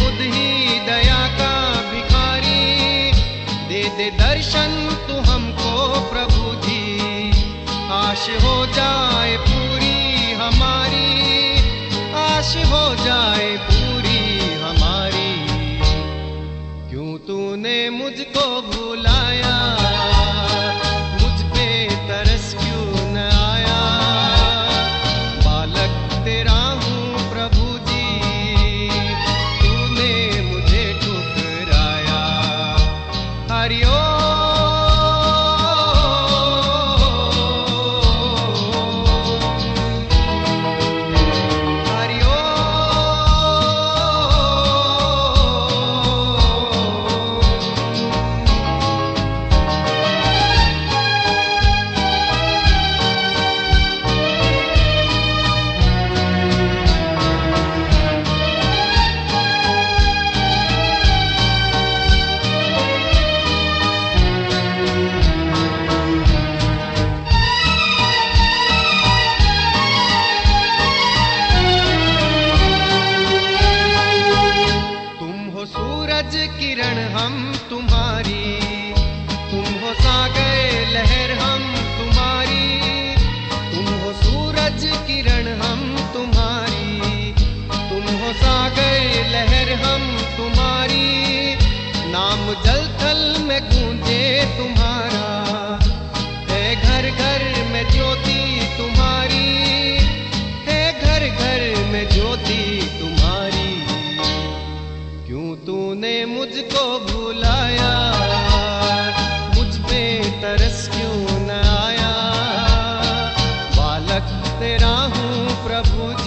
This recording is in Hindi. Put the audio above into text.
खुद ही दया का भिखारी। दे दे दर्शन तू हमको प्रभु जी। आश हो जाए पूरी हमारी नाम जल थल में गूंजे तुम्हारा। है घर घर में ज्योति तुम्हारी। है घर घर में ज्योति तुम्हारी। क्यों तूने मुझको भुलाया? मुझ पे तरस क्यों न आया? बालक तेरा हूँ प्रभु